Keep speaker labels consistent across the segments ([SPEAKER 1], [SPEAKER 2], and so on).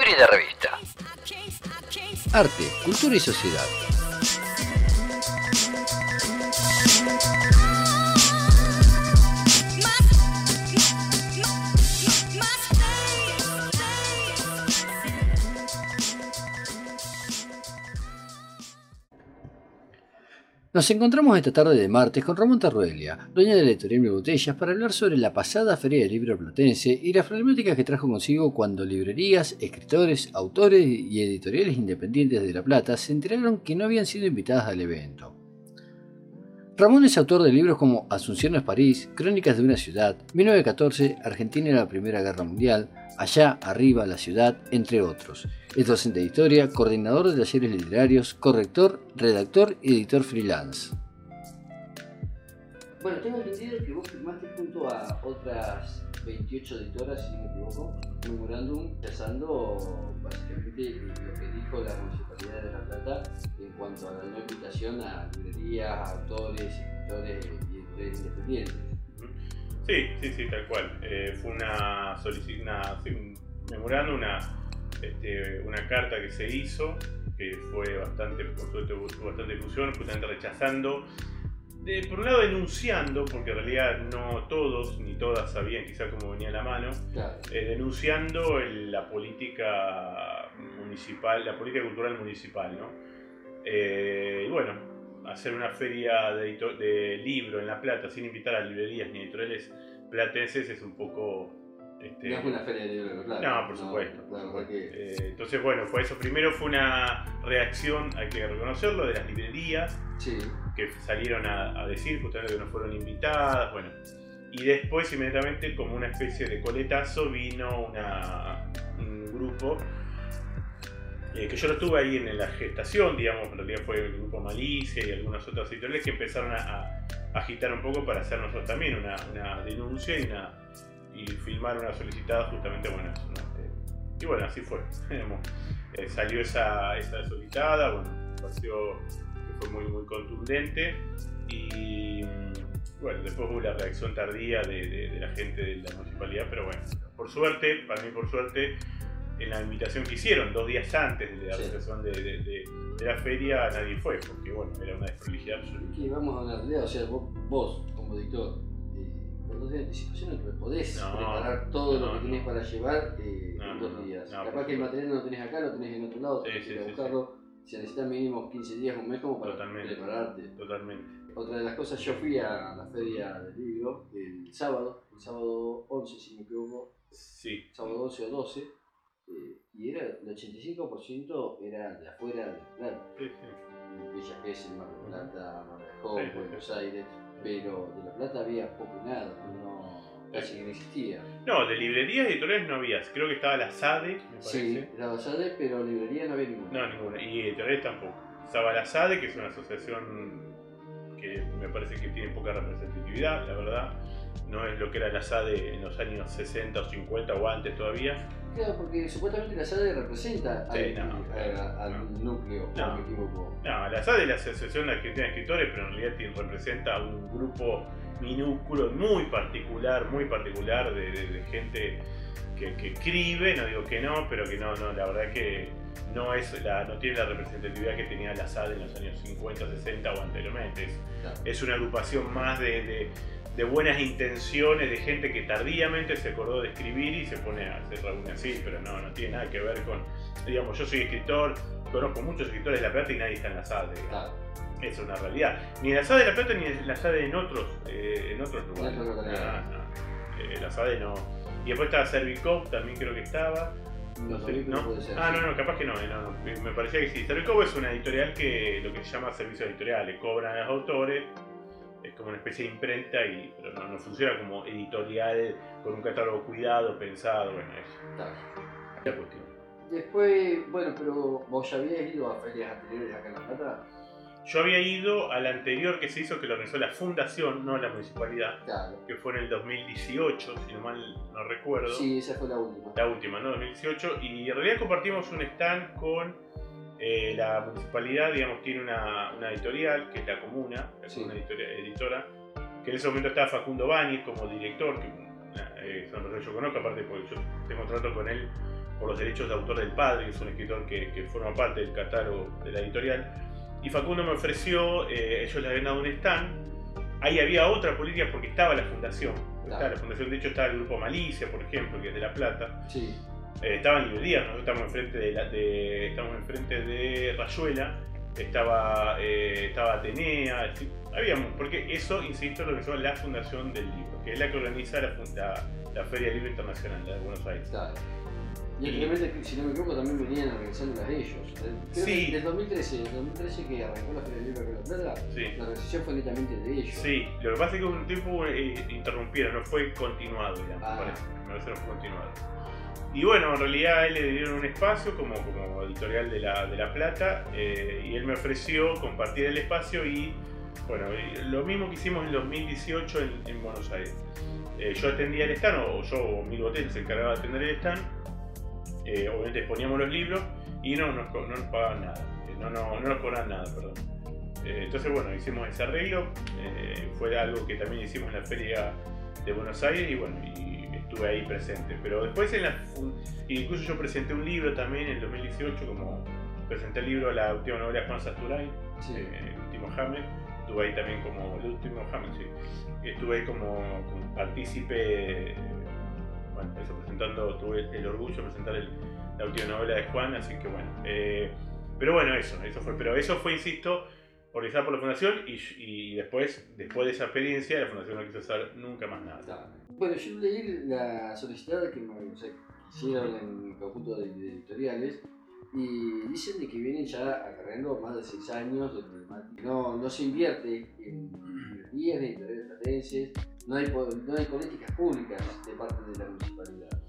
[SPEAKER 1] Híbrida Revista. Arte, cultura y sociedad. Nos encontramos esta tarde de martes con Ramón Tarruelia, dueña de la editorial Botellas, para hablar sobre la pasada Feria del Libro Platense y las problemáticas que trajo consigo cuando librerías, escritores, autores y editoriales independientes de La Plata se enteraron que no habían sido invitadas al evento. Ramón es autor de libros como Asunción es París, Crónicas de una ciudad, 1914, Argentina y la Primera Guerra Mundial, Allá, Arriba, la ciudad, entre otros. Es docente de historia, coordinador de talleres literarios, corrector, redactor y editor freelance. Bueno, tengo entendido que vos firmaste junto a otras 28 editoras, si no me equivoco, memorándum rechazando básicamente lo que dijo la Municipalidad de La Plata en cuanto a la no invitación a librerías, autores, escritores y editores independientes.
[SPEAKER 2] Sí, sí, sí, tal cual. Eh, fue una solicitud, un memorándum, una, este, una carta que se hizo, que fue bastante, por suerte bastante difusión, justamente rechazando por un lado denunciando, porque en realidad no todos ni todas sabían quizá cómo venía la mano, eh, denunciando la política municipal, la política cultural municipal, ¿no? Eh, y bueno, hacer una feria de, de, libro en La Plata sin invitar a librerías ni editoriales platenses es un poco
[SPEAKER 1] este, no es una feria de libros, claro.
[SPEAKER 2] No, por supuesto. Eh, entonces, bueno, fue eso. Primero fue una reacción, hay que reconocerlo, de las librerías salieron a, decir justamente que no fueron invitadas. Bueno, y después, inmediatamente, como una especie de coletazo, vino un grupo eh, que yo lo tuve ahí en, la gestación, digamos, en realidad fue el grupo Malicia y algunas otras editoriales que empezaron a, agitar un poco para hacer nosotros también una, denuncia y filmar una solicitada justamente bueno eso, y bueno, así fue. Eh, salió esa, esa solicitada, bueno, pareció que fue muy, muy contundente y mm, bueno, después hubo la reacción tardía de, la gente de la municipalidad, pero bueno, por suerte, para mí por suerte, en la invitación que hicieron dos días antes de la realización de, la feria nadie fue, porque bueno, era una desprolijidad absoluta.
[SPEAKER 1] Vamos a una realidad, o sea, vos, vos como editor, con dos días de anticipación no te podés preparar todo lo que tenés para llevar eh, en dos días. Capaz que el material no lo tenés acá, lo tenés en otro lado, tenés que buscarlo. Si necesitas mínimo 15 días, un mes como para prepararte.
[SPEAKER 2] Totalmente.
[SPEAKER 1] Otra de las cosas, yo fui a la feria del libro el sábado, el sábado 11, si me equivoco.
[SPEAKER 2] Sí.
[SPEAKER 1] Sábado 11 o 12. Eh, y era el 85% era de afuera de Plata. Sí, sí. Villa Gesell, Mar del Plata, Mar Buenos Aires pero de La Plata había poco y nada, no, casi no existía.
[SPEAKER 2] No, de librerías editoriales no había, creo que estaba la SADE, me parece.
[SPEAKER 1] Sí, la SADE, pero librerías no había ninguna.
[SPEAKER 2] No, ninguna, y editoriales tampoco. Estaba la SADE, que es una asociación que me parece que tiene poca representatividad, la verdad. No es lo que era la SADE en los años 60 o 50 o antes todavía.
[SPEAKER 1] Claro, porque supuestamente la SADE representa al, núcleo, no, me equivoco.
[SPEAKER 2] No, la SADE es la Asociación de Argentina de Escritores, pero en realidad representa a un grupo minúsculo, muy particular, muy particular de, gente que, escribe, no digo que no, pero que no, no, la verdad que no, es la, no tiene la representatividad que tenía la SADE en los años 50, 60 o anteriormente. Es, una agrupación más de de buenas intenciones, de gente que tardíamente se acordó de escribir y se pone a hacer reuniones así, pero no, no tiene nada que ver con, digamos, yo soy escritor, conozco muchos escritores de La Plata y nadie está en la SADE. Es una realidad. Ni en la SADE de La Plata ni en la SADE en otros, eh, en otros lugares. Eh, la SADE no. Y después estaba Servicop, también creo que estaba.
[SPEAKER 1] No, ¿no?
[SPEAKER 2] ah, no, no, capaz que no, eh, no, me parecía que sí. Servicop es una editorial que lo que se llama servicio editorial, le cobran a los autores es como una especie de imprenta, y, pero no, funciona como editorial con un catálogo cuidado, pensado, bueno, eso. La cuestión.
[SPEAKER 1] Después, bueno, pero vos ya habías ido a ferias anteriores acá en La Plata.
[SPEAKER 2] Yo había ido a la anterior que se hizo, que lo organizó la fundación, no la municipalidad, que fue en el 2018, si no mal no recuerdo.
[SPEAKER 1] Sí, esa fue la última.
[SPEAKER 2] La última, ¿no? 2018. Y en realidad compartimos un stand con eh, la municipalidad, digamos, tiene una, editorial, que es la comuna, es una editora, que en ese momento estaba Facundo Báñez como director, que eh, es una persona que yo conozco, aparte porque yo tengo trato con él por los derechos de autor del padre, que es un escritor que, que forma parte del catálogo de la editorial. Y Facundo me ofreció, eh, ellos le habían dado un stand, ahí había otra política porque estaba la fundación. Estaba la fundación, de hecho estaba el grupo Malicia, por ejemplo, que es de La Plata. Sí. Eh, estaban librerías, nosotros estamos enfrente de, la, de, estamos enfrente de Rayuela, estaba, eh, estaba Atenea, habíamos, porque eso, insisto, lo que se llama la fundación del libro, que es la que organiza la, la, Feria del Libro Internacional de Buenos Aires.
[SPEAKER 1] Claro. Y actualmente, si no me equivoco, también venían organizándolas ellos. Creo sí. En el 2013, el 2013 que arrancó la Feria del Libro de La Plata, sí. la organización fue netamente de ellos.
[SPEAKER 2] Sí, lo que pasa es que un tiempo eh, interrumpieron, no fue continuado, digamos, ah. parece. Me parece no fue continuado. Y bueno, en realidad a él le dieron un espacio como, como editorial de La, de la Plata eh, y él me ofreció compartir el espacio y bueno, lo mismo que hicimos en 2018 en, Buenos Aires. Eh, yo atendía el stand, o yo o mi hotel se encargaba de atender el stand, eh, obviamente exponíamos los libros y no nos, no nos pagaban nada, no, no, no nos cobraban nada, perdón. entonces bueno, hicimos ese arreglo, fue algo que también hicimos en la feria de Buenos Aires y bueno, y estuve ahí presente. Pero después en la... Incluso yo presenté un libro también en el 2018, como presenté el libro La última novela de Juan Sasturain, eh, El último Hamlet. Estuve ahí también como... El último Hamlet, sí. Estuve ahí como, partícipe... bueno, eso presentando, tuve el orgullo de presentar la última novela de Juan, así que bueno. Eh, pero bueno, eso, eso fue. Pero eso fue, insisto, organizada por la fundación y, después, después de esa experiencia, la fundación no quiso hacer nunca más nada.
[SPEAKER 1] Bueno, yo leí la solicitada que me hicieron en el conjunto de, editoriales y dicen de que vienen ya acarreando más de 6 años donde no, no se invierte en librerías de editoriales platenses, no hay, no hay políticas públicas de parte de la municipalidad.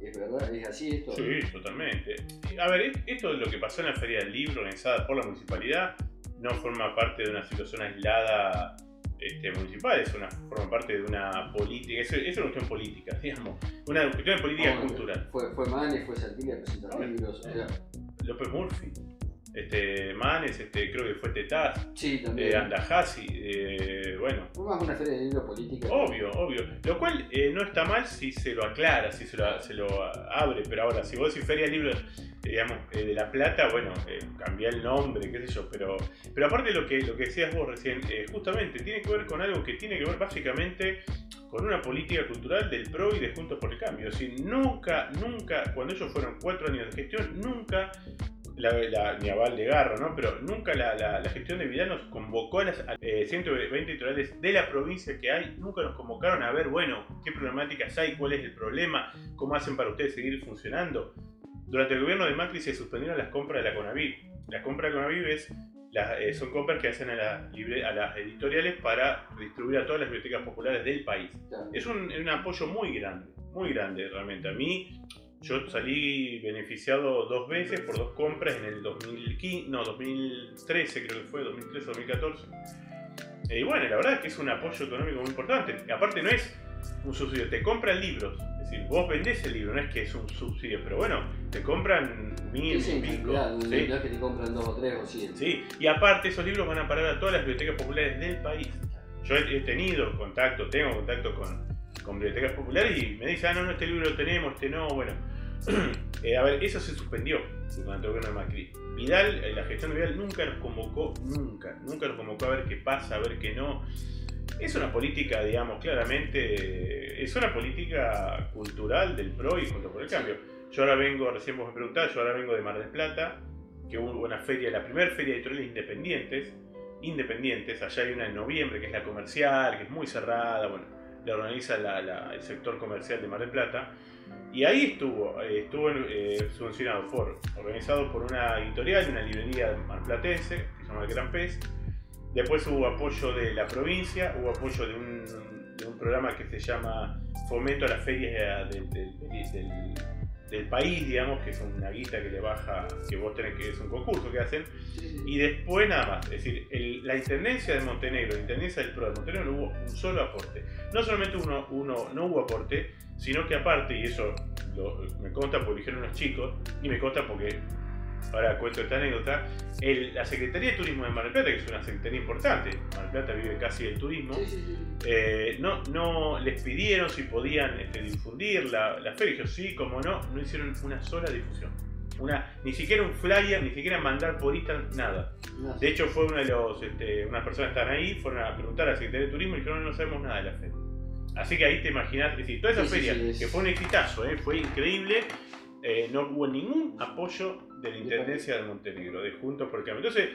[SPEAKER 1] ¿Es verdad? ¿Es así esto?
[SPEAKER 2] Sí, totalmente. A ver, esto es lo que pasó en la Feria del Libro organizada por la municipalidad no forma parte de una situación aislada este, municipal, es una, forma parte de una política, es, es una cuestión política, digamos, una cuestión de política cultural.
[SPEAKER 1] Fue, fue Manes, fue Santilli a presentar libros.
[SPEAKER 2] López Murphy este, Manes, este, creo que fue Tetaz,
[SPEAKER 1] sí, también.
[SPEAKER 2] Eh, Andajasi, eh, bueno.
[SPEAKER 1] Más una feria de libro política.
[SPEAKER 2] Obvio, obvio. Lo cual eh, no está mal si se lo aclara, si se lo, se lo abre, pero ahora, si vos decís feria de libros, digamos, de La Plata, bueno, cambia el nombre, qué sé yo, pero, pero aparte lo que, lo que decías vos recién, justamente tiene que ver con algo que tiene que ver básicamente con una política cultural del PRO y de Juntos por el Cambio. Es decir, nunca, nunca, cuando ellos fueron cuatro años de gestión, nunca la, la, aval de Garro, ¿no? Pero nunca la, gestión de Vidal nos convocó a las 120 eh, editoriales de la provincia que hay, nunca nos convocaron a ver, bueno, qué problemáticas hay, cuál es el problema, cómo hacen para ustedes seguir funcionando. Durante el gobierno de Macri se suspendieron las compras de la Conaviv. Las compras de la Conaviv eh, son compras que hacen a, a, las editoriales para distribuir a todas las bibliotecas populares del país. Es un, un apoyo muy grande, muy grande realmente. A mí yo salí beneficiado dos veces por dos compras en el 2015, no, 2013 creo que fue, 2013-2014. Y bueno, la verdad es que es un apoyo económico muy importante. Y aparte no es un subsidio, te compran libros. Es decir, vos vendés el libro, no es que es un subsidio, pero bueno, te compran mil,
[SPEAKER 1] sí, sí, Claro, ¿sí? No es que te compran dos o tres o cien.
[SPEAKER 2] Sí, y aparte esos libros van a parar a todas las bibliotecas populares del país. Yo he tenido contacto, tengo contacto con con bibliotecas populares y me dice, ah, no, no, este libro lo tenemos, este no, bueno. Eh, a ver, eso se suspendió durante el gobierno de Macri. Vidal, eh, la gestión de Vidal nunca nos convocó, nunca, nunca nos convocó a ver qué pasa, a ver qué no. Es una política, digamos, claramente, es una política cultural del PRO y junto por el cambio. Yo ahora vengo, recién vos me preguntás, yo ahora vengo de Mar del Plata, que hubo una feria, la primera feria de editoriales independientes, independientes, allá hay una en noviembre, que es la comercial, que es muy cerrada, bueno, la organiza el sector comercial de Mar del Plata. Y ahí estuvo, eh, estuvo eh, subvencionado por, organizado por una editorial, una librería marplatense, que se llama El Gran Pez. Después hubo apoyo de la provincia, hubo apoyo de un, de un programa que se llama Fomento a las Ferias del, del país, digamos, que es una guita que le baja, que vos tenés que es un concurso que hacen, y después nada más. Es decir, la intendencia de Montenegro, la intendencia del PRO de Montenegro no hubo un solo aporte. No solamente uno, uno no hubo aporte, sino que aparte, y eso me consta porque dijeron los chicos, y me consta porque ahora cuento esta anécdota, la Secretaría de Turismo de Mar del Plata, que es una secretaría importante, Mar del Plata vive casi del turismo, eh, no, no les pidieron si podían este, difundir la, la feria. Sí, como no, no hicieron una sola difusión. Una, ni siquiera un flyer, ni siquiera mandar por Instagram, nada. De hecho, fue uno de los, este, unas personas que estaban ahí, fueron a preguntar a la Secretaría de Turismo y dijeron, no, no sabemos nada de la feria. Así que ahí te imaginas, es decir, toda esa feria, que fue un exitazo, ¿eh? fue increíble, eh, no hubo ningún apoyo de la Intendencia de Montenegro, de Juntos por el Cambio. Entonces,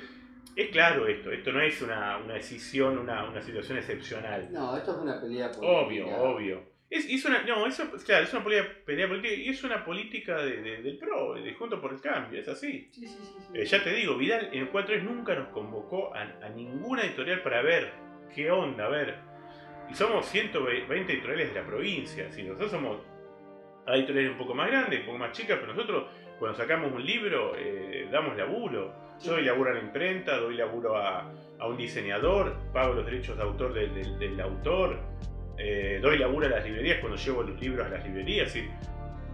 [SPEAKER 2] es claro esto, esto no es una, una decisión, una, una, situación excepcional.
[SPEAKER 1] No, esto es una pelea
[SPEAKER 2] política. Obvio, obvio. Es, una, no, eso, claro, es una pelea, política y es una política de, del PRO, de Juntos por el Cambio, es así. Sí, sí, sí, eh, ya te digo, Vidal en cuatro años nunca nos convocó a, a, ninguna editorial para ver qué onda, a ver. Y somos 120 editoriales de la provincia, si nosotros somos hay editoriales un poco más grandes, un poco más chicas, pero nosotros cuando sacamos un libro eh, damos laburo. Yo doy laburo a la imprenta, doy laburo a, a un diseñador, pago los derechos de autor del, del, autor, eh, doy laburo a las librerías cuando llevo los libros a las librerías.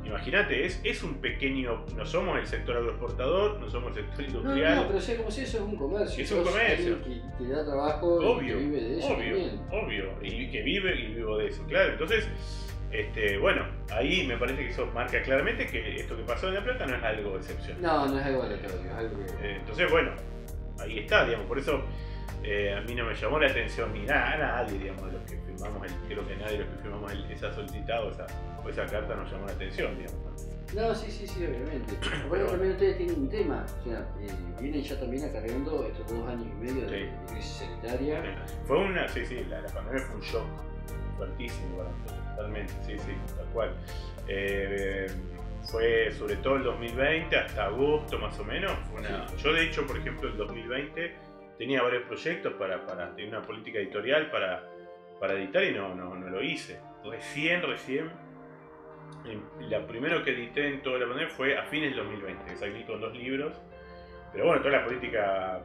[SPEAKER 2] Imagínate, es, es un pequeño. No somos el sector agroexportador, no somos el sector industrial.
[SPEAKER 1] No, no, pero sea como si eso es un comercio.
[SPEAKER 2] Es un comercio.
[SPEAKER 1] Que, da trabajo
[SPEAKER 2] obvio,
[SPEAKER 1] y que vive de eso.
[SPEAKER 2] Obvio, obvio. Y que vive y vivo de eso. Claro, entonces este, bueno, ahí me parece que eso marca claramente que esto que pasó en La Plata no es algo excepcional.
[SPEAKER 1] No, no es algo aleatorio, es algo
[SPEAKER 2] que... Eh, entonces, bueno, ahí está, digamos, por eso eh, a mí no me llamó la atención ni nada, nadie, digamos, de los que firmamos, el, creo que nadie de los que firmamos esa solicitado, esa, o esa carta nos llamó la atención, digamos.
[SPEAKER 1] No, sí, sí, sí, obviamente. Bueno, también ustedes tienen un tema, o sea, eh, vienen ya también acarreando estos dos años y medio de, crisis sanitaria.
[SPEAKER 2] Fue una, sí, sí, la, la pandemia fue un shock fuertísimo para nosotros totalmente, sí, sí, tal cual. Eh, fue sobre todo el 2020 hasta agosto más o menos. Yo de hecho, por ejemplo, el 2020 tenía varios proyectos para, para tener una política editorial para, para editar y no, no, no lo hice. Recién, recién, la primero que edité en toda la pandemia fue a fines del 2020, salí con dos libros. Pero bueno, toda la política,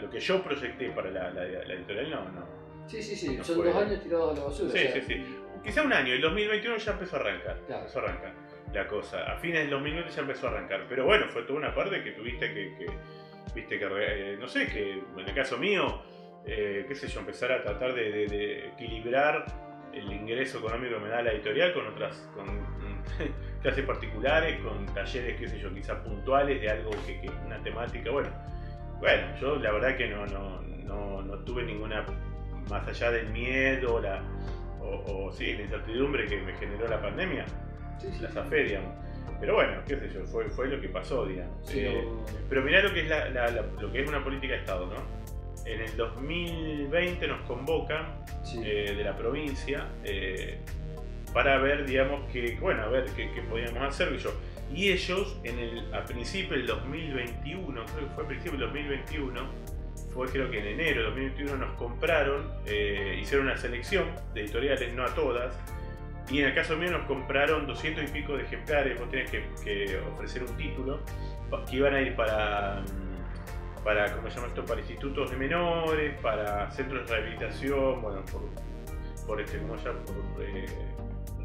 [SPEAKER 2] lo que yo proyecté para la, la, editorial no, no,
[SPEAKER 1] Sí, sí, sí, son dos años tirados a la basura.
[SPEAKER 2] Sí, sí, sí quizá un año, el 2021 ya empezó a arrancar. Empezó a arrancar la cosa. A fines del 2020 ya empezó a arrancar. Pero bueno, fue toda una parte que tuviste que, viste que, eh, no sé, que en el caso mío, eh, qué sé yo, empezar a tratar de, equilibrar el ingreso económico que me da la editorial con otras, con clases particulares, con talleres, qué sé yo, quizás puntuales de algo que, que una temática, bueno. Bueno, yo la verdad que no, no, no, no tuve ninguna, más allá del miedo, la, o, sí, la incertidumbre que me generó la pandemia, la zafé, digamos. Pero bueno, qué sé yo, fue, fue lo que pasó, digamos. Eh, pero mirá lo que, es la, lo que es una política de Estado, ¿no? En el 2020 nos convocan eh, de la provincia eh, para ver, digamos, que, bueno, a ver qué, podíamos hacer. Y, yo, y ellos, en el, a principio del 2021, creo que fue a principio del 2021, fue creo que en enero de 2021 nos compraron, eh, hicieron una selección de editoriales, no a todas, y en el caso mío nos compraron 200 y pico de ejemplares, vos tenés que, ofrecer un título, que iban a ir para, mm, para, ¿cómo se llama esto? Para institutos de menores, para centros de rehabilitación, bueno, por, por este, ¿cómo se llama? Por, eh,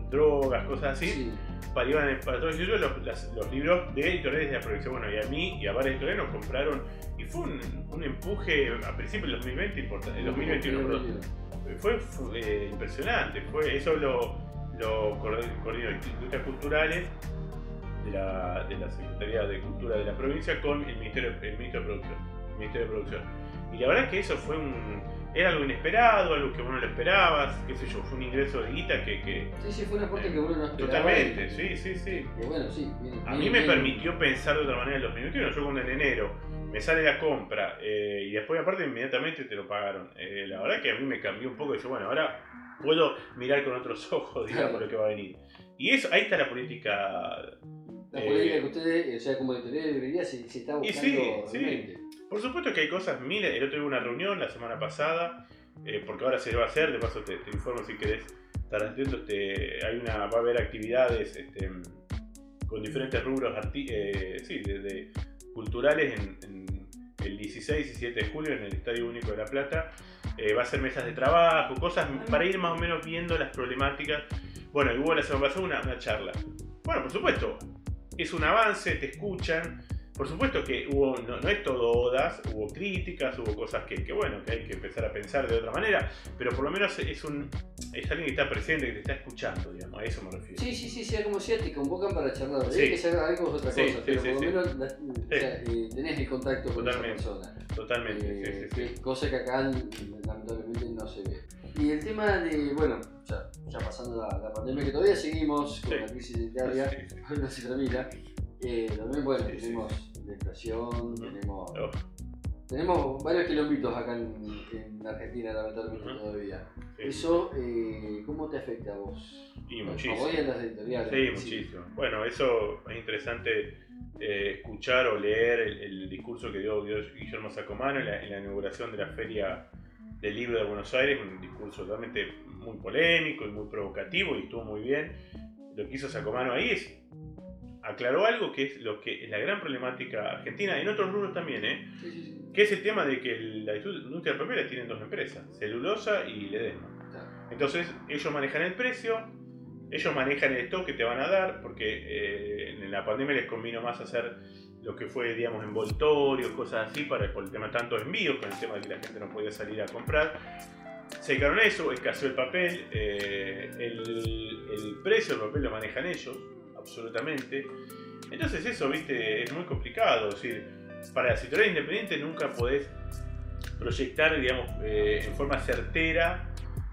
[SPEAKER 2] drogas, cosas así. Para, iban, para todos ellos los, los, libros de editoriales de la provincia. Bueno, y a mí y a varios editoriales nos compraron y fue un, empuje a principios del 2020, importante, 2021, Fue, eh, impresionante, fue, eso lo, lo coordinó Industrias Culturales de la, de la Secretaría de Cultura de la provincia con el Ministerio, el Ministerio de Producción. El Ministerio de Producción. Y la verdad es que eso fue un, era algo inesperado, algo que uno no lo esperabas, qué sé yo, fue un ingreso de guita que... que
[SPEAKER 1] sí, sí, fue una aporte que uno no esperaba.
[SPEAKER 2] Totalmente, sí, sí, sí.
[SPEAKER 1] bueno, sí
[SPEAKER 2] a mí me permitió pensar de otra manera en los minutos. Yo cuando en enero me sale la compra eh, y después aparte inmediatamente te lo pagaron. Eh, la verdad que a mí me cambió un poco y dije, bueno, ahora puedo mirar con otros ojos, digamos, lo que va a venir. Y eso, ahí está la política...
[SPEAKER 1] La política que ustedes, o sea, como editorial de librería, se, se está buscando sí, sí.
[SPEAKER 2] Por supuesto que hay cosas miles. El otro día hubo una reunión la semana pasada, eh, porque ahora se va a hacer. De paso, te, informo si querés estar atento. Este, hay una, va a haber actividades este, con diferentes rubros eh, sí, desde culturales en, el 16 y 17 de julio en el Estadio Único de La Plata. Eh, va a ser mesas de trabajo, cosas para ir más o menos viendo las problemáticas. Bueno, y hubo la semana pasada una, una charla. Bueno, por supuesto, es un avance, te escuchan por supuesto que hubo, no, es todo odas, hubo críticas, hubo cosas que, que, bueno, que hay que empezar a pensar de otra manera, pero por lo menos es un es alguien que está presente, que te está escuchando, digamos, a eso me refiero.
[SPEAKER 1] Sí, sí, sí, sea como sea, te convocan para charlar. Sí. que ser algo es otra cosa, pero por lo menos eh, tenés el contacto con esa persona.
[SPEAKER 2] Totalmente,
[SPEAKER 1] eh, Cosa que acá lamentablemente no se ve. Y el tema de, bueno, ya, ya pasando la, la, pandemia, que todavía seguimos con la crisis de Italia, no se termina. Eh, también, bueno, tenemos la inflación, tenemos, oh. tenemos varios kilómetros acá en, Argentina, lamentablemente todavía. ¿Eso eh, cómo te afecta a vos?
[SPEAKER 2] Y muchísimo.
[SPEAKER 1] Hoy en las editoriales.
[SPEAKER 2] Sí, muchísimo. Bueno, eso es interesante eh, escuchar o leer el, discurso que dio, Guillermo Sacomano en la, inauguración de la Feria del Libro de Buenos Aires, un discurso totalmente muy polémico y muy provocativo y estuvo muy bien. Lo que hizo Sacomano ahí es aclaró algo que es lo que es la gran problemática argentina, en otros rubros también, ¿eh? que es el tema de que la industria papel tienen dos empresas, Celulosa y Ledesma. Entonces ellos manejan el precio, ellos manejan el stock que te van a dar, porque eh, en la pandemia les convino más hacer lo que fue, digamos, envoltorios, cosas así, para, por el tema tanto de envíos, con el tema de que la gente no podía salir a comprar. Se dedicaron a eso, escaseó el papel, eh, el precio del papel lo manejan ellos, absolutamente. Entonces eso, viste, es muy complicado. Decir, para si tú independiente nunca podés proyectar, digamos, eh, en forma certera,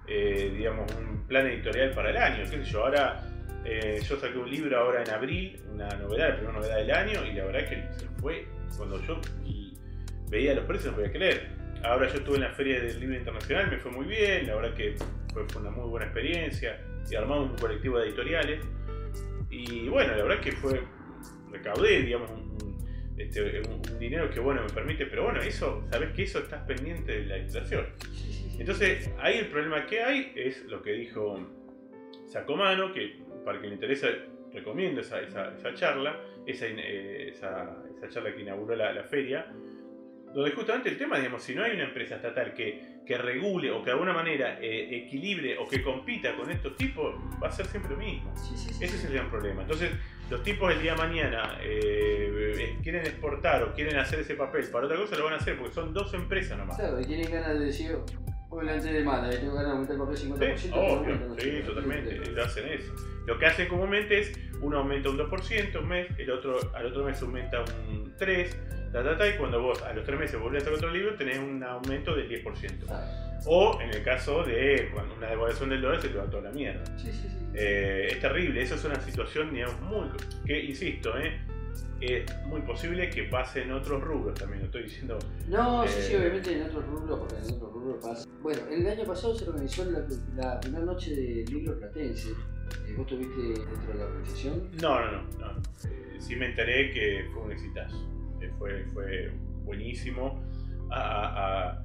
[SPEAKER 2] eh, digamos, un plan editorial para el año. ¿Qué sé yo? Ahora, eh, yo saqué un libro ahora en abril, una novedad, la primera novedad del año, y la verdad que se fue, cuando yo veía los precios, no podía creer. Ahora yo estuve en la Feria del Libro Internacional, me fue muy bien, la verdad que fue una muy buena experiencia, y armamos un colectivo de editoriales. Y bueno, la verdad que fue, recaudé, digamos, este, un, dinero que bueno me permite, pero bueno, eso, sabes que eso estás pendiente de la inflación. Entonces, ahí el problema que hay es lo que dijo Sacomano, que para quien le interesa recomiendo esa, esa, charla, esa, eh, esa, esa, charla que inauguró la feria, donde justamente el tema, digamos, si no hay una empresa estatal que, que regule o que de alguna manera eh, equilibre o que compita con estos tipos, va a ser siempre lo mismo. Ese es el gran problema. Entonces, los tipos el día de mañana eh, eh, quieren exportar o quieren hacer ese papel para otra cosa, lo van a hacer porque son dos empresas nomás.
[SPEAKER 1] Claro, y tienen ganas de decir, hoy la demanda, y tengo ganas de aumentar el papel 50%.
[SPEAKER 2] Sí, obvio, sí, totalmente, lo hacen eso. Lo que hacen comúnmente es, uno aumenta un 2% un mes, el otro, al otro mes aumenta un 3%, y cuando vos a los tres meses volvés a hacer otro libro, tenés un aumento del 10%. O en el caso de cuando una devaluación del dólar se te va toda la mierda. Eh, es terrible, esa es una situación, digamos, muy. que, insisto, eh, es muy posible que pase en otros rubros también, lo estoy diciendo.
[SPEAKER 1] No, sí, sí, eh, obviamente en otros rubros, porque en otros rubros pasa. Bueno, el año pasado se organizó la, la primera noche del libro platense. ¿Vos estuviste dentro de la organización?
[SPEAKER 2] No, no, no. no. sí me enteré que fue un exitazo fue, fue buenísimo. A,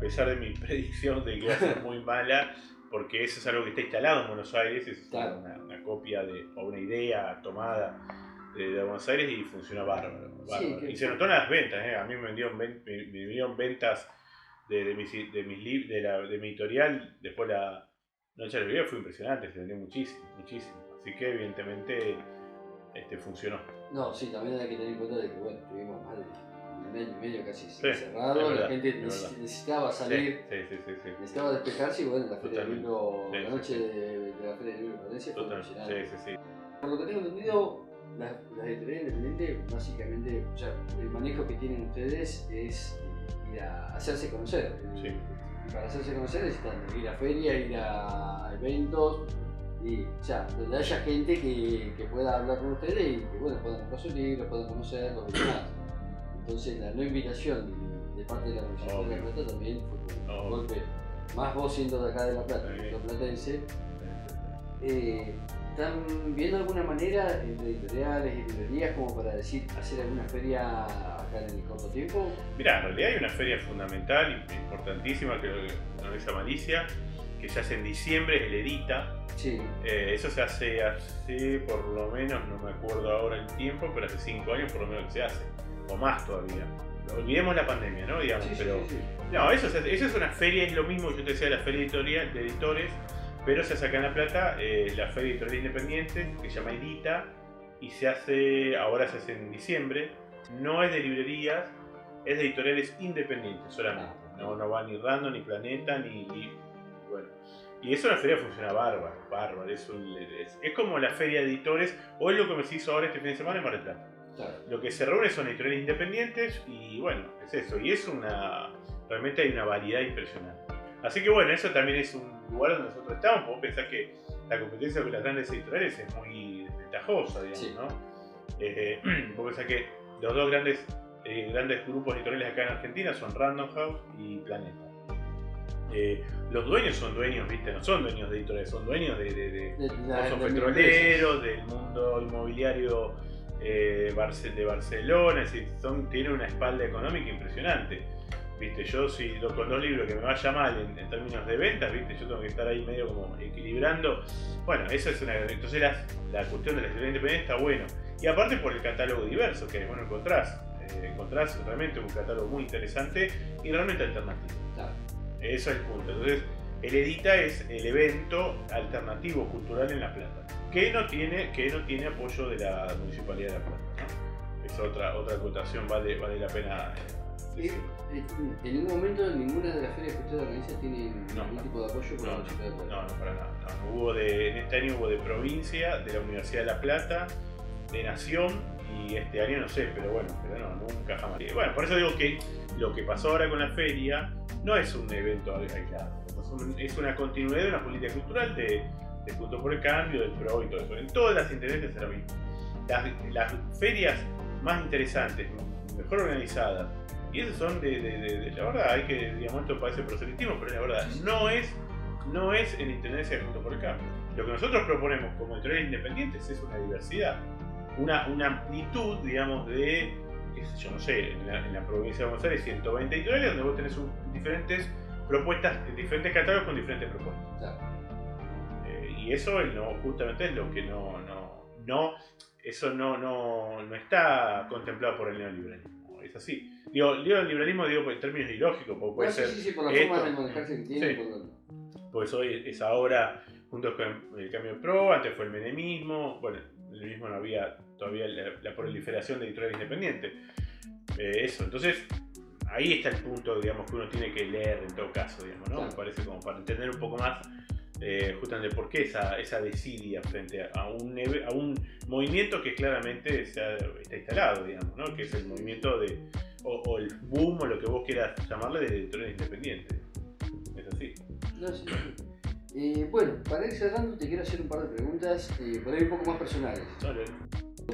[SPEAKER 2] pesar de mi predicción de que iba a ser muy mala, porque eso es algo que está instalado en Buenos Aires, es una, copia de, o una idea tomada de, Buenos Aires y funciona bárbaro. y se notó en las ventas, ¿eh? a mí me vendieron, me, me ventas de, de, mis, de, mis de, la, de mi editorial, después la noche de la fue impresionante, se vendió muchísimo, muchísimo. Así que evidentemente este, funcionó.
[SPEAKER 1] No, sí, también hay que tener en cuenta de que, bueno, tuvimos más de un medio y medio casi cerrado, la gente necesitaba salir,
[SPEAKER 2] sí, sí, sí,
[SPEAKER 1] necesitaba despejarse y bueno, la Feria del Libro, la noche de, la Feria del Libro de Valencia fue
[SPEAKER 2] Sí, sí, sí.
[SPEAKER 1] Por lo que tengo entendido, las, las editoriales independientes, básicamente, o sea, el manejo que tienen ustedes es ir a hacerse conocer. Y para hacerse conocer necesitan ir a ferias, ir a eventos, y ya, donde haya gente que, que, pueda hablar con ustedes y que bueno, puedan comprar sus libros, puedan conocerlos y demás. Entonces la no invitación de, parte de la Universidad de La Plata también fue un golpe, más vos siendo de acá de La Plata, sí. platense. Eh, ¿Están viendo alguna manera entre editoriales y librerías como para decir hacer alguna feria acá en el corto tiempo?
[SPEAKER 2] Mira, en realidad hay una feria fundamental, importantísima que organiza Malicia, que se hace en diciembre, el Edita,
[SPEAKER 1] Sí.
[SPEAKER 2] Eh, eso se hace hace por lo menos, no me acuerdo ahora el tiempo, pero hace cinco años por lo menos que se hace, o más todavía. Olvidemos la pandemia, ¿no? Digamos, pero. no, eso, eso, es una feria, es lo mismo que yo te decía, la feria editorial de editores, pero se saca en La Plata eh, la feria editorial independiente, que se llama Edita, y se hace, ahora se hace en diciembre, no es de librerías, es de editoriales independientes solamente. No, no va ni Random, ni Planeta, ni, bueno. Y eso la feria funciona bárbaro, bárbaro. Es, es, como la feria de editores, o es lo que me se hizo ahora este fin de semana en Mar del Plata. Lo que se reúne son editoriales independientes y bueno, es eso. Y es una. Realmente hay una variedad impresionante. Así que bueno, eso también es un lugar donde nosotros estamos. Podemos pensar que la competencia con las grandes editoriales es muy desventajosa, digamos, ¿no? Eh, pensar que los dos grandes, eh, grandes grupos editoriales acá en Argentina son Random House y Planeta. Eh, los dueños son dueños, viste, no son dueños de editoriales, son dueños de, de, de, petroleros, del mundo inmobiliario eh, de Barcelona, es decir, son, tienen una espalda económica impresionante. Viste, yo si con dos libros que me vaya mal en, términos de ventas, viste, yo tengo que estar ahí medio como equilibrando. Bueno, eso es una. Entonces la, cuestión de la editorial independiente está bueno. Y aparte por el catálogo diverso que bueno encontrás. Eh, encontrás realmente un catálogo muy interesante y realmente alternativo. Eso es el punto. Entonces, el Edita es el evento alternativo cultural en La Plata, que no tiene, que no tiene apoyo de la Municipalidad de La Plata. Es otra, otra acotación, vale, vale la pena
[SPEAKER 1] eh, ¿En ningún momento ninguna de las ferias que usted organiza tiene ningún tipo de apoyo por
[SPEAKER 2] no,
[SPEAKER 1] la Municipalidad de La
[SPEAKER 2] Plata? No, no, para nada. hubo de, en este año hubo de provincia, de la Universidad de La Plata, de Nación y este año no sé, pero bueno, pero no, nunca jamás. Bueno, por eso digo que lo que pasó ahora con la feria no es un evento aislado, es una continuidad de una política cultural de, de Punto por el Cambio, del PRO y todo eso. En todas las intendencias es lo mismo. Las, ferias más interesantes, mejor organizadas, y esas son de, la verdad, hay que, digamos, esto parece proselitismo, pero la verdad, no es, no es en intendencia de Punto por el Cambio. Lo que nosotros proponemos como editoriales independientes es una diversidad, una, una amplitud, digamos, de yo, no sé, en la, provincia de Buenos Aires 120 editoriales donde vos tenés diferentes propuestas, diferentes catálogos con diferentes propuestas. Eh, y eso no, justamente es lo que no, no, no eso no, no, no está contemplado por el neoliberalismo. Es así. Digo, digo el liberalismo digo en términos ideológicos, porque puede ser.
[SPEAKER 1] Sí, sí, por la forma de manejarse que tiene.
[SPEAKER 2] Pues hoy es ahora, junto con el cambio pro, antes fue el menemismo, bueno, el mismo no había todavía la, proliferación de editoriales independientes. Eh, eso, entonces ahí está el punto, digamos, que uno tiene que leer en todo caso, digamos, ¿no? Me parece como para entender un poco más eh, justamente por qué esa, esa desidia frente a un, a un movimiento que claramente está instalado, digamos, ¿no? Que es el movimiento de, o, el boom, o lo que vos quieras llamarle, de editoriales independientes. Es así.
[SPEAKER 1] No, sí. Eh, bueno, para ir cerrando te quiero hacer un par de preguntas, eh, por ahí un poco más personales.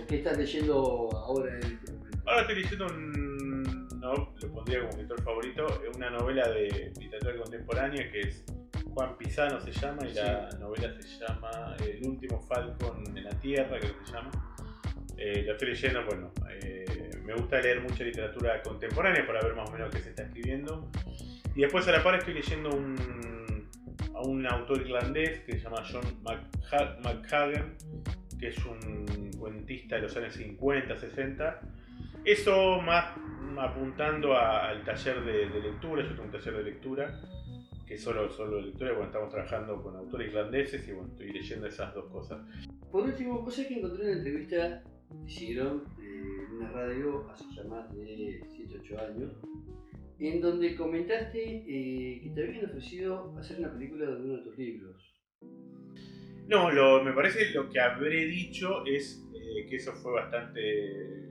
[SPEAKER 1] ¿Qué estás leyendo ahora en este momento?
[SPEAKER 2] Ahora estoy leyendo un. No, lo pondría como escritor favorito. Es una novela de literatura contemporánea que es Juan Pisano se llama y la novela se llama El último Falcon en la Tierra, creo que se llama. Eh, lo estoy leyendo, bueno, eh, me gusta leer mucha literatura contemporánea para ver más o menos qué se está escribiendo. Y después a la par estoy leyendo un a un autor irlandés que se llama John McHagan, que es un cuentista de los años 50, 60. Eso más apuntando al taller de, lectura, yo tengo un taller de lectura, que es solo, solo lectura, bueno, estamos trabajando con autores irlandeses y bueno, estoy leyendo esas dos cosas.
[SPEAKER 1] Por último, cosa que encontré en una entrevista que hicieron eh, una radio hace ya más de 7-8 años, en donde comentaste eh, que te habían ofrecido hacer una película de uno de tus libros.
[SPEAKER 2] No, lo, me parece lo que habré dicho es eh, que eso fue bastante,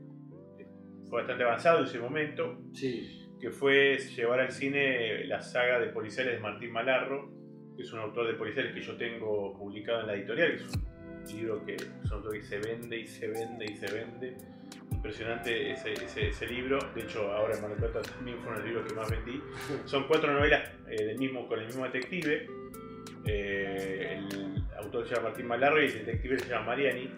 [SPEAKER 2] fue bastante avanzado en ese momento.
[SPEAKER 1] Sí.
[SPEAKER 2] Que fue llevar al cine la saga de policiales de Martín Malarro, que es un autor de policiales que yo tengo publicado en la editorial, que es un libro que es un autor que se vende y se vende y se vende impresionante ese, ese, libro. De hecho, ahora en Mar Plata también fue uno de los libros que más vendí. Son cuatro novelas eh, del mismo, con el mismo detective. Eh, el autor se llama Martín Malarro y el detective se llama Mariani.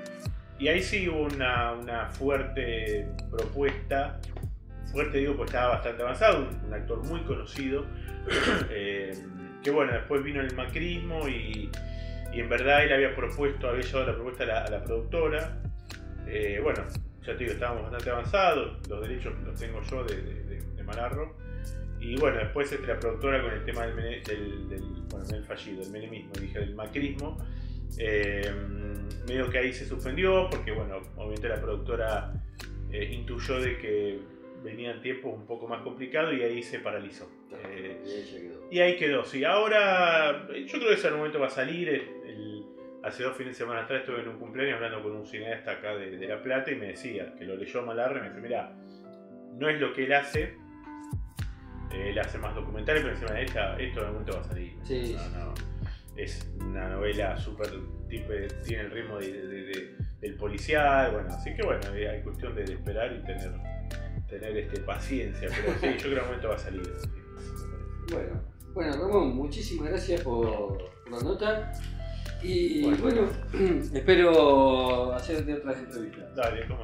[SPEAKER 2] Y ahí sí hubo una, una fuerte propuesta. Fuerte digo porque estaba bastante avanzado, un, actor muy conocido. Eh, que bueno, después vino el macrismo y, y, en verdad él había propuesto, había llevado la propuesta a la, productora. bueno, ya te digo, estábamos bastante avanzados, los derechos los tengo yo de, de, Malarro. Y bueno, después este, la productora con el tema del, del, del, bueno, el fallido, el menemismo, dije, del macrismo, eh, medio que ahí se suspendió porque, bueno, obviamente la productora eh, intuyó de que venían tiempos un poco más complicados y ahí se paralizó. y ahí quedó, sí. Ahora, yo creo que ese momento va a salir. hace dos fines de semana atrás estuve en un cumpleaños hablando con un cineasta acá de, de La Plata y me decía, que lo leyó Malarre, y me dice, mira, no es lo que él hace, él hace más documentales, pero encima de esta, esto en algún momento va a salir.
[SPEAKER 1] Sí.
[SPEAKER 2] Es una novela súper. tiene el ritmo del policial, bueno, así que bueno, hay cuestión de, esperar y tener, tener este, paciencia, pero sí, yo creo que en algún momento va a salir.
[SPEAKER 1] Bueno, bueno, Ramón, muchísimas gracias por, la nota. Y bueno, espero hacerte otras entrevistas.
[SPEAKER 2] Dale, como